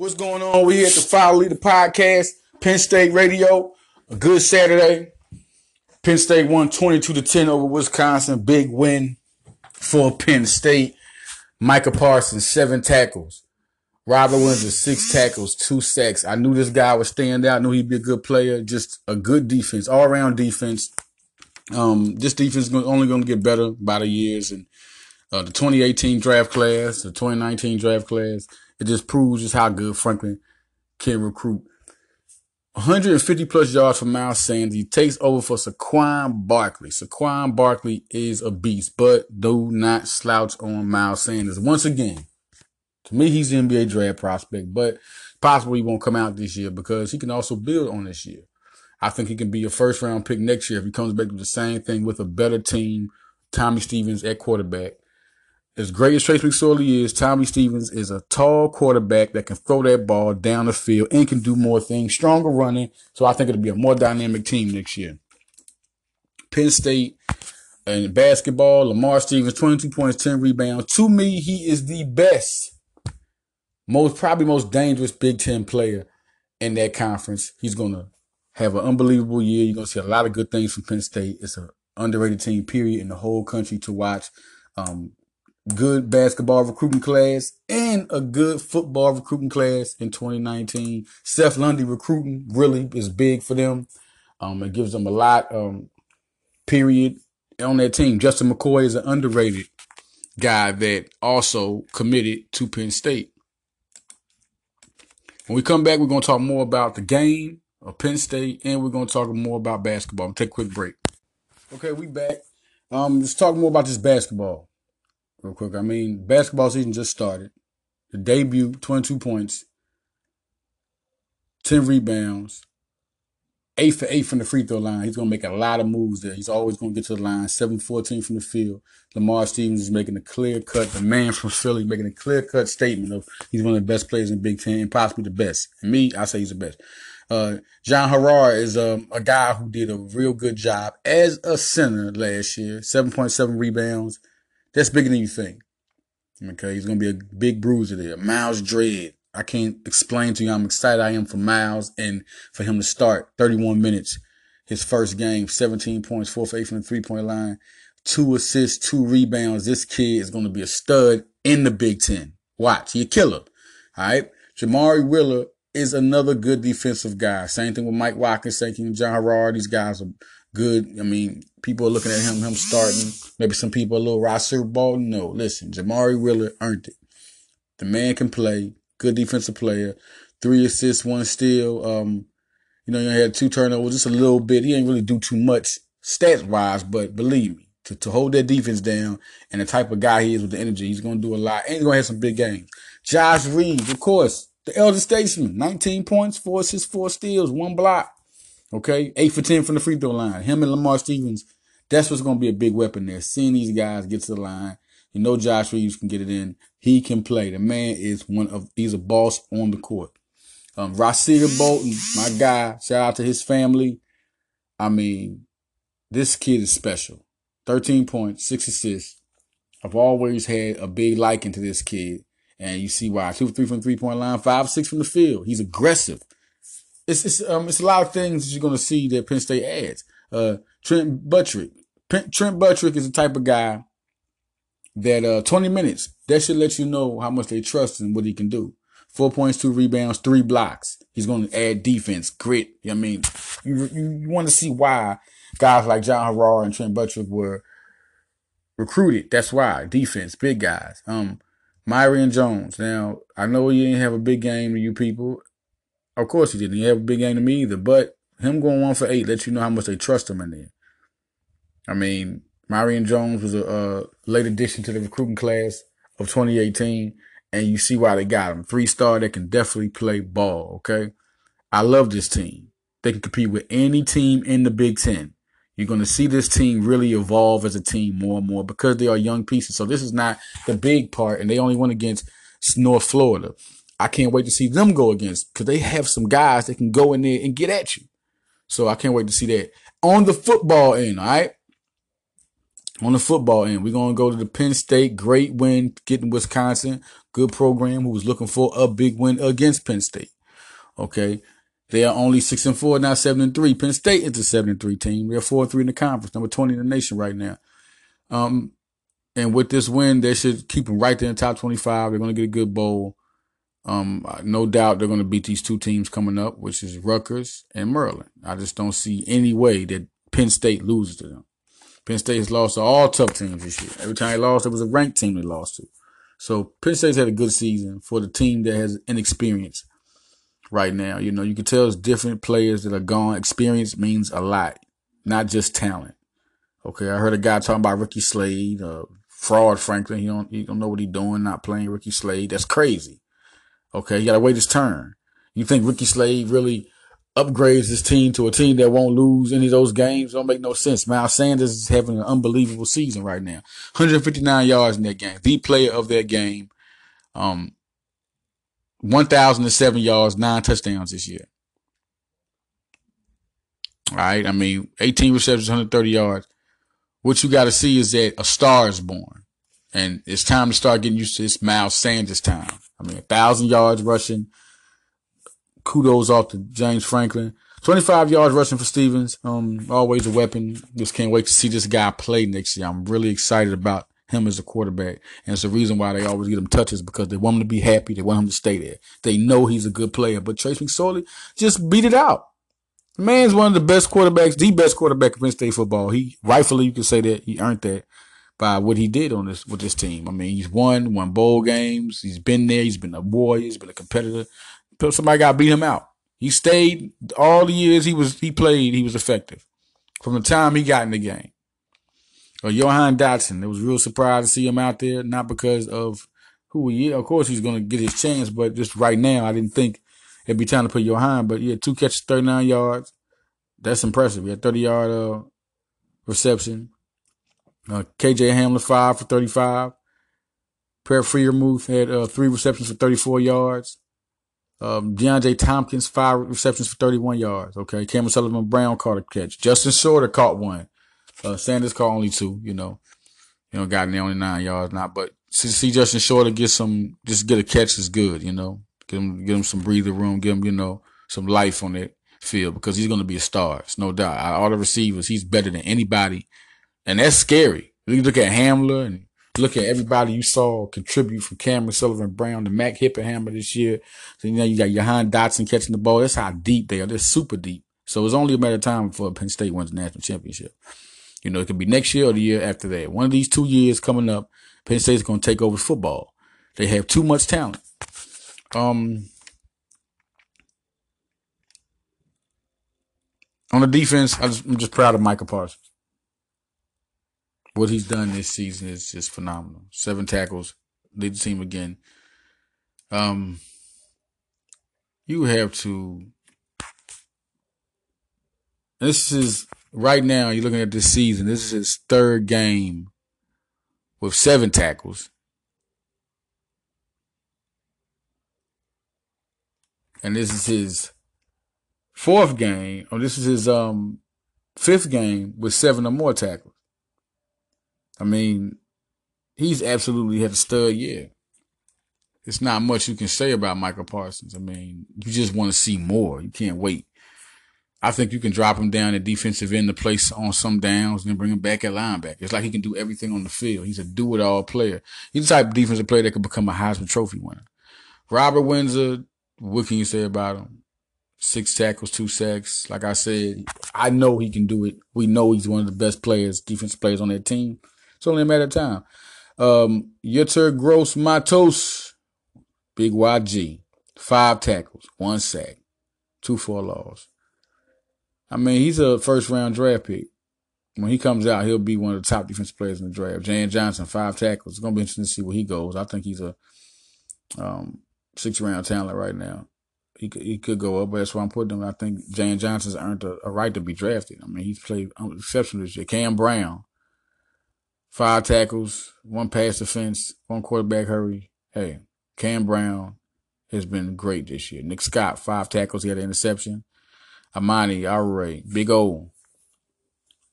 What's going on? We here at the File Leader Podcast, Penn State Radio. A good Saturday. Penn State won 22 to 10 over Wisconsin. Big win for Penn State. Micah Parsons, seven tackles. Robert Windsor, six tackles, two sacks. I knew this guy would stand out. I knew he'd be a good player. Just a good defense, all around defense. Um, this defense is only going to get better by the years. And uh, the 2018 draft class, the 2019 draft class, it just proves just how good Franklin can recruit. 150 plus yards for Miles Sanders. He takes over for Saquon Barkley. Saquon Barkley is a beast, but do not slouch on Miles Sanders. Once again, to me, he's an NBA draft prospect, but possibly he won't come out this year because he can also build on this year. I think he can be a first round pick next year if he comes back with the same thing with a better team. Tommy Stevens at quarterback as great as Trace McSorley is, Tommy Stevens is a tall quarterback that can throw that ball down the field and can do more things, stronger running. So I think it'll be a more dynamic team next year. Penn State and basketball, Lamar Stevens, 22 points, 10 rebounds. To me, he is the best, most probably most dangerous Big Ten player in that conference. He's to have an unbelievable year. You're to see a lot of good things from Penn State. It's an underrated team, period, in the whole country to watch. Um, good basketball recruiting class and a good football recruiting class in 2019. Seth Lundy recruiting really is big for them. Um, it gives them a lot, um, period on that team. Justin McCoy is an underrated guy that also committed to Penn State. When we come back, we're going to talk more about the game of Penn State and we're going to talk more about basketball. take a quick break. Okay, we back. Um, let's talk more about this basketball real quick. I mean, basketball season just started. The debut, 22 points, 10 rebounds, 8 for 8 from the free throw line. He's going to make a lot of moves there. He's always going to get to the line. 7 14 from the field. Lamar Stevens is making a clear cut. The man from Philly making a clear cut statement of he's one of the best players in Big Ten, and possibly the best. And me, I say he's the best. Uh, John Harrar is um, a guy who did a real good job as a center last year. 7.7 rebounds, that's bigger than you think. Okay, he's gonna be a big bruiser there. Myles Dread. I can't explain to you how excited I am for Miles and for him to start 31 minutes. His first game, 17 points, four for eight from the three point line, two assists, two rebounds. This kid is gonna be a stud in the Big Ten. Watch, he a killer. All right. Jamari Wheeler is another good defensive guy. Same thing with Mike Watkins, same thing with John Harrar. These guys are good. I mean, people are looking at him, him starting. Maybe some people a little roster ball. No, listen, Jamari Wheeler earned it. The man can play, good defensive player, three assists, one steal. Um, you know, he had two turnovers, just a little bit. He ain't really do too much stats wise, but believe me, to, to hold that defense down and the type of guy he is with the energy, he's gonna do a lot. And he's gonna have some big games. Josh Reaves, of course, the elder statesman, 19 points, four assists, four steals, one block. Okay, eight for ten from the free throw line. Him and Lamar Stevens, that's what's going to be a big weapon there. Seeing these guys get to the line, you know Josh Reaves can get it in. He can play. The man is one of he's a boss on the court. Um, Rasir Bolton, my guy. Shout out to his family. I mean, this kid is special. 13 points, six assists. I've always had a big liking to this kid. And you see why. Two, three from three point line, five, six from the field. He's aggressive it's it's um it's a lot of things that you're gonna see that Penn State adds. Uh, Trent Buttrick. Trent Buttrick is the type of guy that uh 20 minutes that should let you know how much they trust and what he can do. Four points, two rebounds, three blocks. He's going to add defense, grit. I mean, you you, you want to see why guys like John Harrar and Trent Buttrick were recruited. That's why defense, big guys. Um, Myreon Jones. Now I know you didn't have a big game to you people. Of course he didn't. He have a big game to me either. But him going one for eight lets you know how much they trust him in there. I mean, Myreon Jones was a, a late addition to the recruiting class of 2018, and you see why they got him. Three star that can definitely play ball. Okay, I love this team. They can compete with any team in the Big Ten. You're going to see this team really evolve as a team more and more because they are young pieces. So this is not the big part, and they only went against North Florida. I can't wait to see them go against because they have some guys that can go in there and get at you. So I can't wait to see that on the football end. All right. on the football end, we're going to go to the Penn State. Great win getting Wisconsin. Good program who was looking for a big win against Penn State. Okay. They are only six and four, now seven and three. Penn State is a seven and three team. They're four and three in the conference, number 20 in the nation right now. Um, and with this win, they should keep them right there in the top 25. They're going to get a good bowl. Um, no doubt they're going to beat these two teams coming up, which is Rutgers and Maryland. I just don't see any way that Penn State loses to them. Penn State has lost to all tough teams this year. Every time they lost, it was a ranked team they lost to. So Penn State's had a good season for the team that has inexperience right now. You know, you can tell it's different players that are gone. Experience means a lot, not just talent. Okay, I heard a guy talking about Ricky Slade, uh, fraud Franklin. He don't he don't know what he's doing, not playing Ricky Slade. That's crazy. Okay, you gotta wait his turn. You think Ricky Slade really upgrades his team to a team that won't lose any of those games? Don't make no sense. Miles Sanders is having an unbelievable season right now. 159 yards in that game. The player of that game. Um, 1,007 yards, nine touchdowns this year. All right. I mean, 18 receptions, 130 yards. What you got to see is that a star is born. And it's time to start getting used to this Miles Sanders time. I mean, a thousand yards rushing. Kudos off to James Franklin. 25 yards rushing for Stevens. Um, always a weapon. Just can't wait to see this guy play next year. I'm really excited about him as a quarterback. And it's the reason why they always get him touches because they want him to be happy. They want him to stay there. They know he's a good player. But Trace McSorley just beat it out. The man's one of the best quarterbacks, the best quarterback of Penn State football. He rightfully you can say that he earned that by what he did on this with this team. I mean, he's won, won bowl games. He's been there. He's been a warrior. He's been a competitor. Somebody got beat him out. He stayed all the years he was he played. He was effective from the time he got in the game. Or uh, Jahan Dotson, it was real surprised to see him out there. Not because of who he is. Of course, he's going to get his chance, but just right now, I didn't think it'd be time to put Jahan. But yeah, two catches, 39 yards. That's impressive. He had 30 yard uh, reception. Uh, KJ Hamler, five for 35. Prayer Freiermuth had uh, three receptions for 34 yards. Um, DeAndre Thompkins, five receptions for 31 yards. Okay. Cameron Sullivan Brown caught a catch. Justin Shorter caught one. Uh, Sanders caught only two, you know. You know, got only nine yards now. But see, see Justin Shorter get some, just get a catch is good, you know. Get him, get him some breather room, get him, you know, some life on that field because he's going to be a star. It's no doubt. All the receivers, he's better than anybody. And that's scary. You look at Hamler and look at everybody you saw contribute from Cameron Sullivan Brown to Mac Hippenhammer this year. So, you know, you got Jahan Dotson catching the ball. That's how deep they are. They're super deep. So it's only a matter of time before Penn State wins the national championship. You know, it could be next year or the year after that. One of these two years coming up, Penn State's going to take over football. They have too much talent. Um, on the defense, I am just proud of Micah Parsons. What he's done this season is just phenomenal. Seven tackles, lead the team again. Um, you have to. This is right now, you're looking at this season. This is his third game with seven tackles. And this is his fourth game, or this is his um fifth game with seven or more tackles. I mean, he's absolutely had a stud year. It's not much you can say about Michael Parsons. I mean, you just want to see more. You can't wait. I think you can drop him down at defensive end to place on some downs and then bring him back at linebacker. It's like he can do everything on the field. He's a do it all player. He's the type of defensive player that could become a Heisman Trophy winner. Robert Windsor, what can you say about him? Six tackles, two sacks. Like I said, I know he can do it. We know he's one of the best players, defensive players on that team. It's only a matter of time. Um, Yetur Gross Matos, Big YG, five tackles, one sack, two for loss. I mean, he's a first round draft pick. When he comes out, he'll be one of the top defensive players in the draft. Jan Johnson, five tackles. It's gonna be interesting to see where he goes. I think he's a um, six round talent right now. He could, he could go up, but that's why I'm putting him. I think Jan Johnson's earned a, a right to be drafted. I mean, he's played exceptional this year. Cam Brown, five tackles, one pass defense, one quarterback hurry. Hey, Cam Brown has been great this year. Nick Scott, five tackles, he had an interception. Amani, Aure, Big O.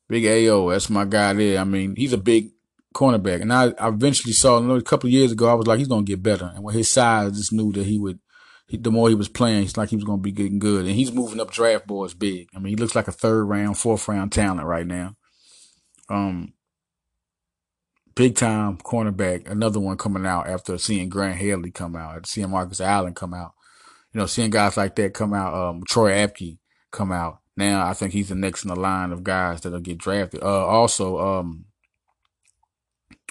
Big AO, that's my guy there. I mean, he's a big cornerback. And I, I eventually saw a couple years ago, I was like, he's going to get better. And with his size, I just knew that he would, he, the more he was playing, he's like he was going to be getting good. And he's moving up draft boards big. I mean, he looks like a third round, fourth round talent right now. Um, big time cornerback. Another one coming out after seeing Grant Haley come out, seeing Marcus Allen come out. You know, seeing guys like that come out, um, Troy Apke come out. Now I think he's the next in the line of guys that'll get drafted. Uh, also, um,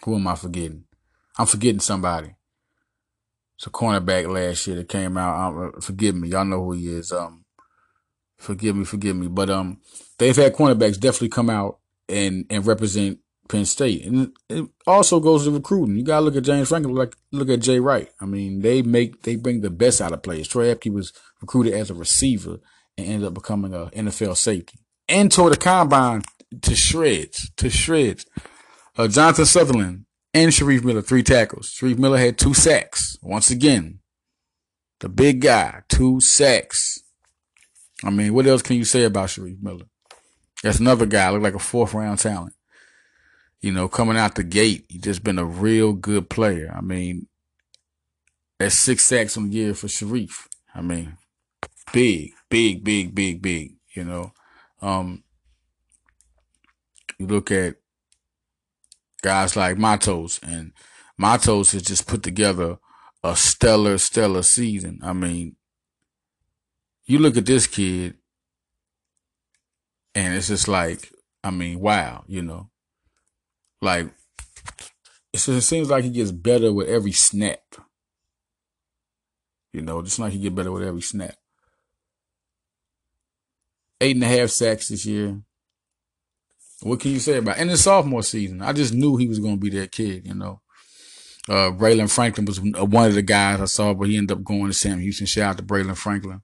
who am I forgetting? I'm forgetting somebody. It's a cornerback last year that came out. Um, forgive me, y'all know who he is. Um, forgive me, forgive me. But um, they've had cornerbacks definitely come out and and represent Penn State. And it also goes to recruiting. You gotta look at James Franklin, like look at Jay Wright. I mean, they make they bring the best out of players. Troy Apke was recruited as a receiver and ended up becoming a NFL safety. And tore the combine to shreds, to shreds. Uh, Jonathan Sutherland and Shareef Miller, three tackles. Shareef Miller had two sacks. Once again, the big guy, two sacks. I mean, what else can you say about Shareef Miller? That's another guy, look like a fourth round talent you know, coming out the gate, he's just been a real good player. I mean, that's six sacks on the year for Shareef. I mean, big, big, big, big, big, you know. Um, you look at guys like Matos, and Matos has just put together a stellar, stellar season. I mean, you look at this kid, and it's just like, I mean, wow, you know. Like, it seems like he gets better with every snap. You know, just like he get better with every snap. Eight and a half sacks this year. What can you say about? It? And the sophomore season, I just knew he was going to be that kid. You know, uh, Braylon Franklin was one of the guys I saw, but he ended up going to Sam Houston. Shout out to Braylon Franklin.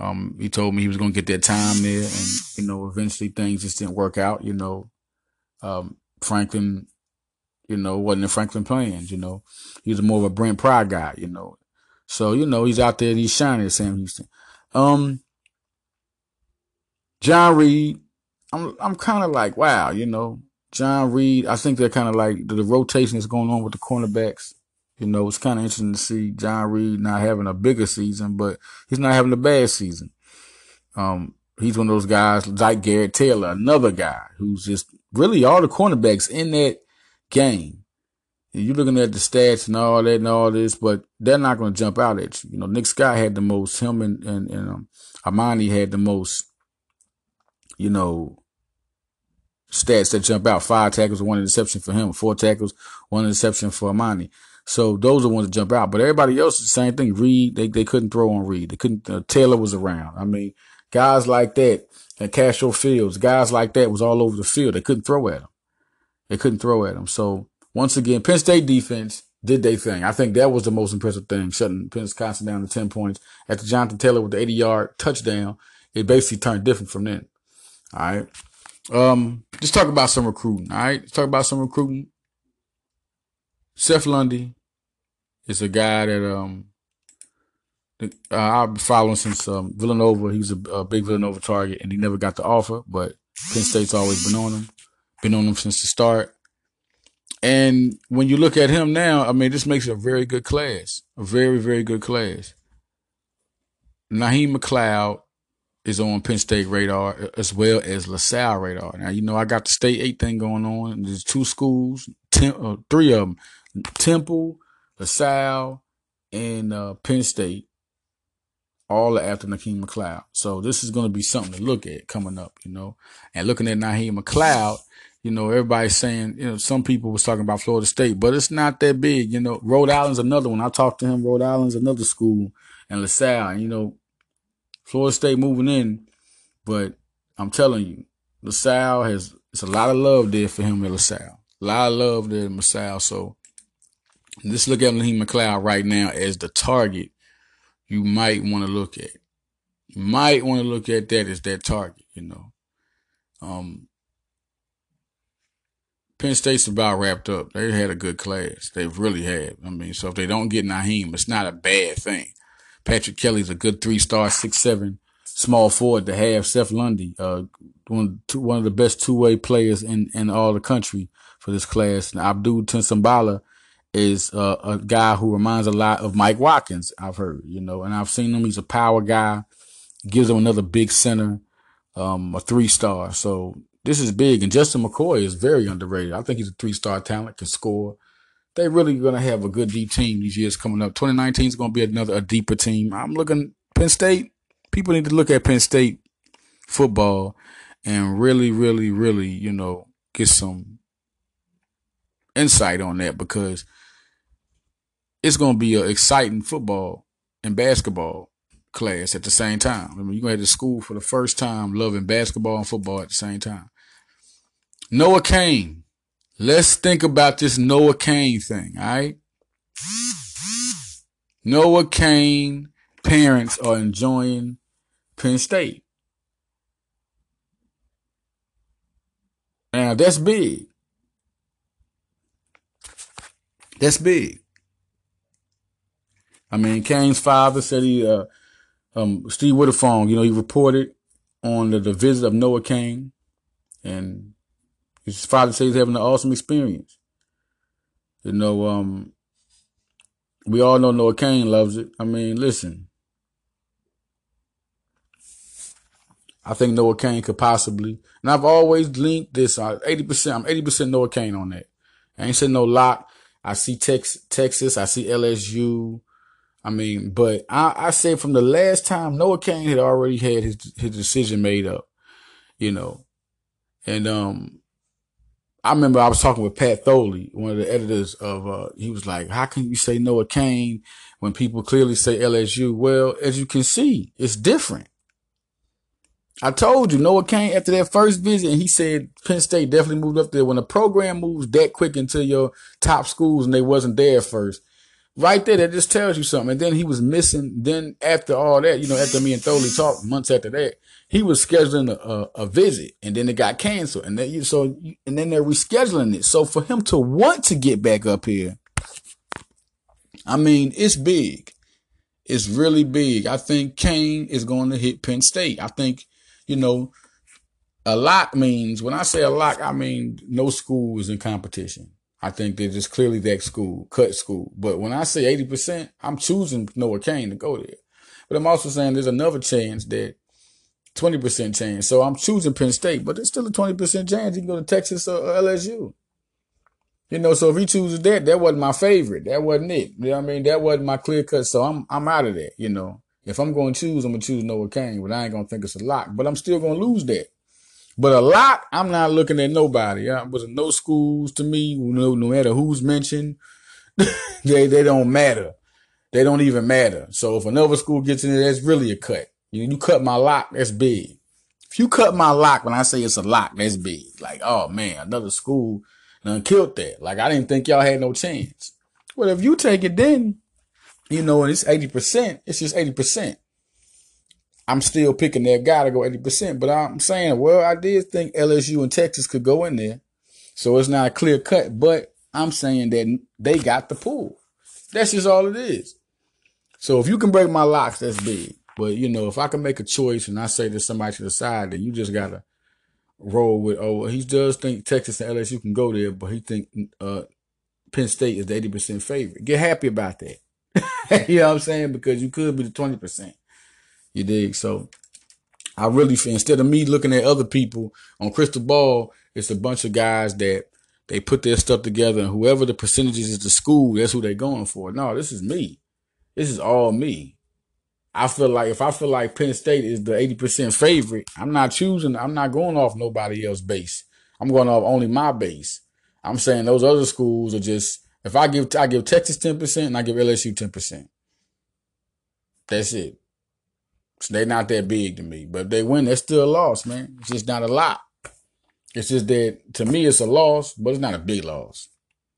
Um, he told me he was going to get that time there, and you know, eventually things just didn't work out. You know, um, Franklin, you know, wasn't in Franklin plans, you know. He was more of a Brent Pry guy, you know. So, you know, he's out there and he's shining at Sam Houston. Um John Reid, I'm I'm kinda like, wow, you know, John Reid, I think they're kind of like the, the rotation is going on with the cornerbacks. You know, it's kind of interesting to see John Reid not having a bigger season, but he's not having a bad season. Um, he's one of those guys like Garrett Taylor, another guy who's just really all the cornerbacks in that game. You're looking at the stats and all that and all this, but they're not going to jump out at you. You know, Nick Scott had the most. Him and and, and um, Armani had the most. You know, stats that jump out: five tackles, one interception for him, four tackles, one interception for Armani. So those are the ones that jump out. But everybody else the same thing. Reid, they, they couldn't throw on Reid. They couldn't. Uh, Taylor was around. I mean, guys like that and Castro Fields, guys like that was all over the field. They couldn't throw at him. They couldn't throw at him. So once again, Penn State defense did their thing. I think that was the most impressive thing, shutting Penn Wisconsin down to 10 points. After Jonathan Taylor with the 80 yard touchdown, it basically turned different from then. All right. Um, let's talk about some recruiting. All right. Let's talk about some recruiting. Seth Lundy is a guy that, um, uh, I've been following since um, Villanova. He was a, a, big Villanova target, and he never got the offer. But Penn State's always been on him, been on him since the start. And when you look at him now, I mean, this makes a very good class, a very very good class. Naheem McLeod is on Penn State radar as well as LaSalle radar. Now you know I got the State Eight thing going on. There's two schools, uh, three of them: Temple, LaSalle, and uh, Penn State all after Naheem McLeod. So this is going to be something to look at coming up, you know. And looking at Naheem McLeod, you know, everybody's saying, you know, some people was talking about Florida State, but it's not that big, you know. Rhode Island's another one. I talked to him. Rhode Island's another school, and LaSalle. You know, Florida State moving in, but I'm telling you, LaSalle has it's a lot of love there for him at LaSalle. A lot of love there at LaSalle. So let's look at Naheem McLeod right now as the target you might want to look at. You might want to look at that as that target, you know. Um, Penn State's about wrapped up. They had a good class. They've really had. I mean, so if they don't get Naheem, it's not a bad thing. Patrick Kelly's a good three star, six seven small forward to have Seth Lundy, uh, one, two, one of the best two way players in, in all the country for this class. And Abdul Tinsambala is uh, a guy who reminds a lot of Mike Watkins, I've heard, you know, and I've seen him. He's a power guy, gives him another big center, um, a three star. So this is big. And Justin McCoy is very underrated. I think he's a three star talent, can score. They really going to have a good deep team these years coming up. 2019 is going to be another, a deeper team. I'm looking Penn State. People need to look at Penn State football and really, really, really, you know, get some insight on that because it's going to be an exciting football and basketball class at the same time. I mean, you're going to school for the first time loving basketball and football at the same time. Noah Cain. Let's think about this Noah Cain thing, all right? Noah Cain parents are enjoying Penn State. Now, that's big. That's big. I mean, Cain's father said he, uh, um, Steve Wiltfong, you know, he reported on the, the visit of Noah Cain, and his father says he's having an awesome experience. You know, um, we all know Noah Cain loves it. I mean, listen, I think Noah Cain could possibly, and I've always linked this. Uh, eighty percent, I'm eighty percent Noah Cain on that. I ain't said no lot. I see Tex, Texas, I see LSU. I mean, but I, I say from the last time Noah Cain had already had his his decision made up, you know, and um, I remember I was talking with Pat Tholey, one of the editors of. Uh, he was like, "How can you say Noah Cain when people clearly say LSU?" Well, as you can see, it's different. I told you Noah Cain after that first visit, and he said Penn State definitely moved up there. When a program moves that quick into your top schools and they wasn't there first, right there, that just tells you something. And then he was missing. Then after all that, you know, after me and Foley talked months after that, he was scheduling a, a, a visit, and then it got canceled, and then you so and then they're rescheduling it. So for him to want to get back up here, I mean, it's big. It's really big. I think Cain is going to hit Penn State. I think you know, a lock means when I say a lock, I mean no school is in competition. I think they're just clearly that school, cut school. But when I say 80%, I'm choosing Noah Cain to go there. But I'm also saying there's another chance that 20% chance. So I'm choosing Penn State, but there's still a 20% chance he can go to Texas or LSU. You know, so if he chooses that, that wasn't my favorite. That wasn't it. You know what I mean? That wasn't my clear cut. So I'm I'm out of that, you know. If I'm going to choose, I'm going to choose Noah Cain, but I ain't going to think it's a lock. But I'm still going to lose that. But a lot, I'm not looking at nobody. I was no schools to me. No, no matter who's mentioned, they they don't matter. They don't even matter. So if another school gets in there, that's really a cut. You, you cut my lock, that's big. If you cut my lock, when I say it's a lock, that's big. Like, oh man, another school done killed that. Like I didn't think y'all had no chance. Well, if you take it, then you know, and it's 80%, it's just 80%. I'm still picking that guy to go 80%, but I'm saying, well, I did think LSU and Texas could go in there. So it's not a clear cut, but I'm saying that they got the pool. That's just all it is. So if you can break my locks, that's big. But you know, if I can make a choice and I say to somebody to the side, then you just gotta roll with. Oh, he does think Texas and LSU can go there, but he think uh, Penn State is the eighty percent favorite. Get happy about that. you know what I'm saying? Because you could be the 20%. You dig? So I really feel instead of me looking at other people on Crystal Ball, it's a bunch of guys that they put their stuff together and whoever the percentages is the school, that's who they're going for. No, this is me. This is all me. I feel like if I feel like Penn State is the 80% favorite, I'm not choosing, I'm not going off nobody else base. I'm going off only my base. I'm saying those other schools are just if I give I give Texas ten percent and I give LSU ten percent, that's it. So they're not that big to me. But if they win, they're still a loss, man. It's just not a lot. It's just that to me it's a loss, but it's not a big loss.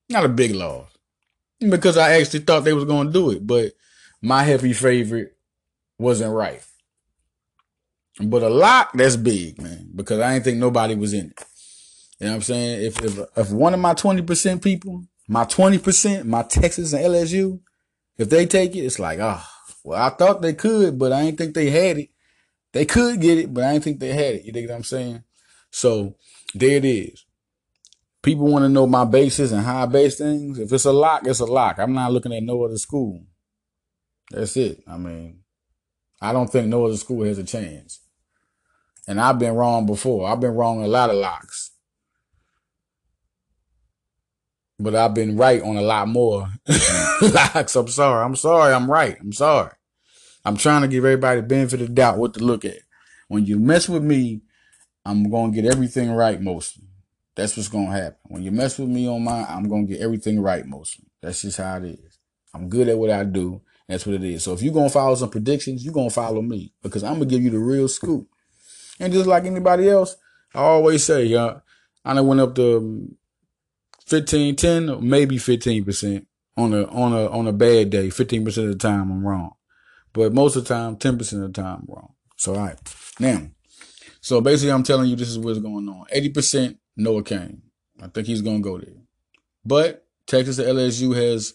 Not a big loss. Because I actually thought they was gonna do it, but my heavy favorite wasn't right. But a lot, that's big, man. Because I didn't think nobody was in it. You know what I'm saying? If if if one of my 20% people my 20%, my Texas and LSU, if they take it, it's like, ah, oh, well, I thought they could, but I didn't think they had it. They could get it, but I didn't think they had it. You dig what I'm saying? So there it is. People want to know my basis and how I base things. If it's a lock, it's a lock. I'm not looking at no other school. That's it. I mean, I don't think no other school has a chance. And I've been wrong before. I've been wrong a lot of locks. But I've been right on a lot more locks. I'm sorry. I'm sorry. I'm right. I'm sorry. I'm trying to give everybody the benefit of the doubt what to look at. When you mess with me, I'm going to get everything right mostly. That's what's going to happen. When you mess with me on mine, I'm going to get everything right mostly. That's just how it is. I'm good at what I do. That's what it is. So if you're going to follow some predictions, you're going to follow me because I'm going to give you the real scoop. And just like anybody else, I always say, uh, I done went up to 15, 10, maybe 15% on a, on a, on a bad day. 15% of the time I'm wrong. But most of the time, 10% of the time I'm wrong. So, all right. Now, so basically I'm telling you this is what's going on. 80% Noah Cain. I think he's going to go there. But Texas LSU has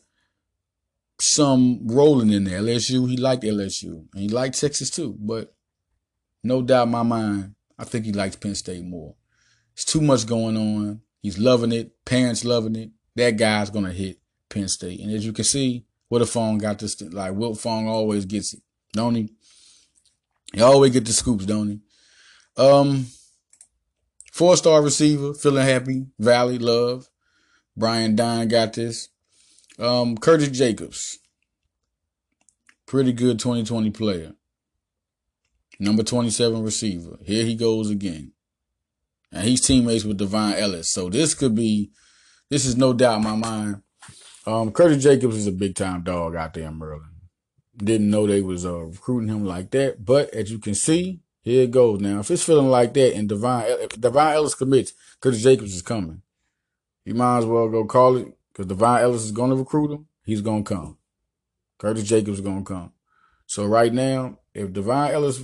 some rolling in there. LSU, he liked LSU. And he liked Texas too. But no doubt in my mind, I think he likes Penn State more. It's too much going on. He's loving it. Parents loving it. That guy's gonna hit Penn State. And as you can see, what a phone got this like Wiltfong always gets it, don't he? He always get the scoops, don't he? Um four star receiver, feeling happy, Valley, love. Brian Dine got this. Um, Curtis Jacobs. Pretty good 2020 player. Number 27 receiver. Here he goes again. And he's teammates with Devon Ellis. So this could be, this is no doubt in my mind. Um, Curtis Jacobs is a big time dog out there in Maryland. Didn't know they was uh, recruiting him like that. But as you can see, here it goes now. If it's feeling like that and Devon, if Devon Ellis commits, Curtis Jacobs is coming. You might as well go call it because Devon Ellis is going to recruit him. He's going to come. Curtis Jacobs is going to come. So right now, if Devon Ellis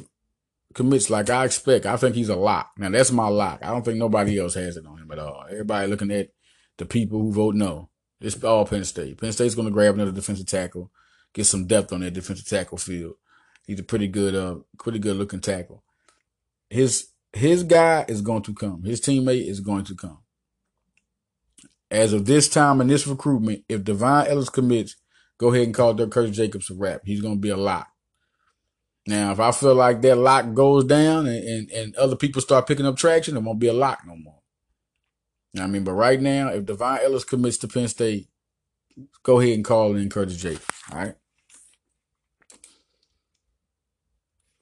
commits like I expect. I think he's a lock. Now that's my lock. I don't think nobody else has it on him at all. Everybody looking at the people who vote no. It's all Penn State. Penn State's going to grab another defensive tackle, get some depth on that defensive tackle field. He's a pretty good, uh, pretty good looking tackle. His his guy is going to come. His teammate is going to come. As of this time in this recruitment, if Devon Ellis commits, go ahead and call Dirk Curtis Jacobs a wrap. He's going to be a lock. Now, if I feel like that lock goes down and, and, and other people start picking up traction, it won't be a lock no more. I mean, but right now, if Devon Ellis commits to Penn State, go ahead and call in Curtis Jacobs. All right.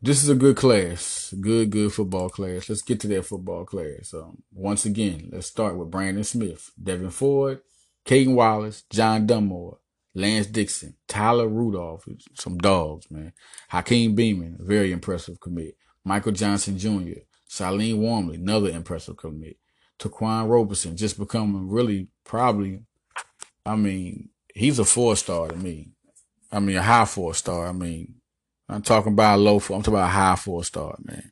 This is a good class, good, good football class. Let's get to that football class. Um, once again, let's start with Brandon Smith, Devin Ford, Caden Wallace, John Dunmore, Lance Dixon, Tyler Rudolph, some dogs, man. Hakeem Beamon, very impressive commit. Michael Johnson Jr., Shailene Wormley, another impressive commit. Taquan Roberson, just becoming really probably, I mean, he's a four star to me. I mean, a high four star. I mean, I'm talking about a low four. I'm talking about a high four star, man.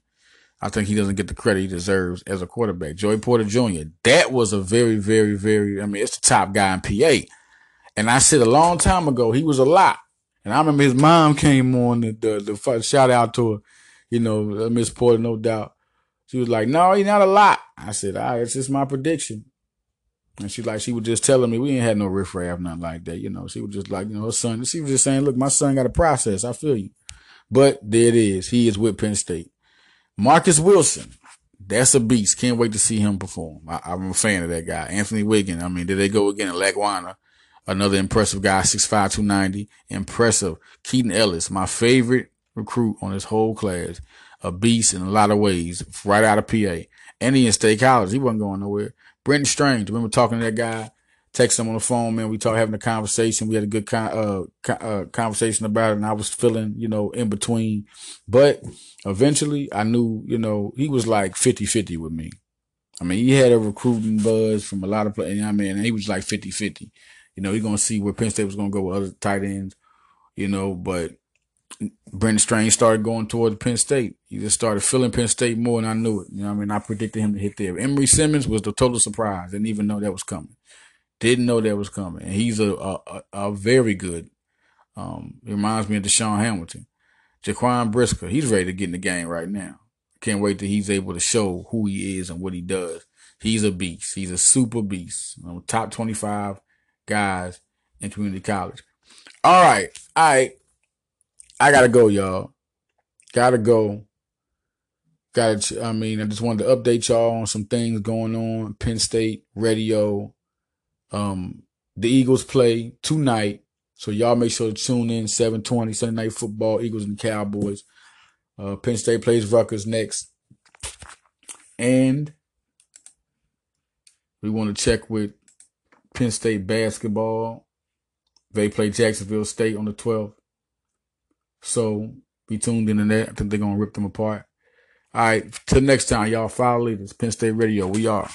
I think he doesn't get the credit he deserves as a quarterback. Joey Porter Jr., that was a very, very, very, I mean, it's the top guy in PA. And I said a long time ago, he was a lot. And I remember his mom came on the, the, the shout out to her, you know, uh, Miss Porter, no doubt. She was like, no, he's not a lot. I said, all right, it's just my prediction. And she like, she was just telling me we ain't had no riffraff, nothing like that. You know, she was just like, you know, her son, she was just saying, look, my son got a process. I feel you. But there it is. He is with Penn State. Marcus Wilson. That's a beast. Can't wait to see him perform. I, am a fan of that guy. Anthony Wiggin. I mean, did they go again in Lackawanna? Another impressive guy, 6'5", 290. Impressive. Keaton Ellis, my favorite recruit on this whole class. A beast in a lot of ways, right out of PA. And he in State College. He wasn't going nowhere. Brenton Strange, remember talking to that guy? Text him on the phone, man. We talked having a conversation. We had a good con- uh, uh, conversation about it, and I was feeling, you know, in between. But eventually, I knew, you know, he was like 50-50 with me. I mean, he had a recruiting buzz from a lot of players. I mean, he was like 50-50. You know, you're going to see where Penn State was going to go with other tight ends, you know, but Brenton Strange started going toward Penn State. He just started feeling Penn State more, and I knew it. You know, I mean, I predicted him to hit there. Emory Simmons was the total surprise. Didn't even know that was coming. Didn't know that was coming. And he's a a, a very good. Um, reminds me of Deshaun Hamilton. Jaquan Brisker, he's ready to get in the game right now. Can't wait till he's able to show who he is and what he does. He's a beast. He's a super beast. top 25 guys in community college. All right. All right. I gotta go, y'all. Gotta go. Gotta, I mean, I just wanted to update y'all on some things going on. Penn State radio. Um, the Eagles play tonight. So y'all make sure to tune in 720 Sunday night football, Eagles and Cowboys. Uh, Penn State plays Rutgers next. And we want to check with Penn State basketball. They play Jacksonville State on the 12th. So be tuned in to that. I think they're going to rip them apart. All right. Till next time, y'all follow leaders. Penn State Radio. We are.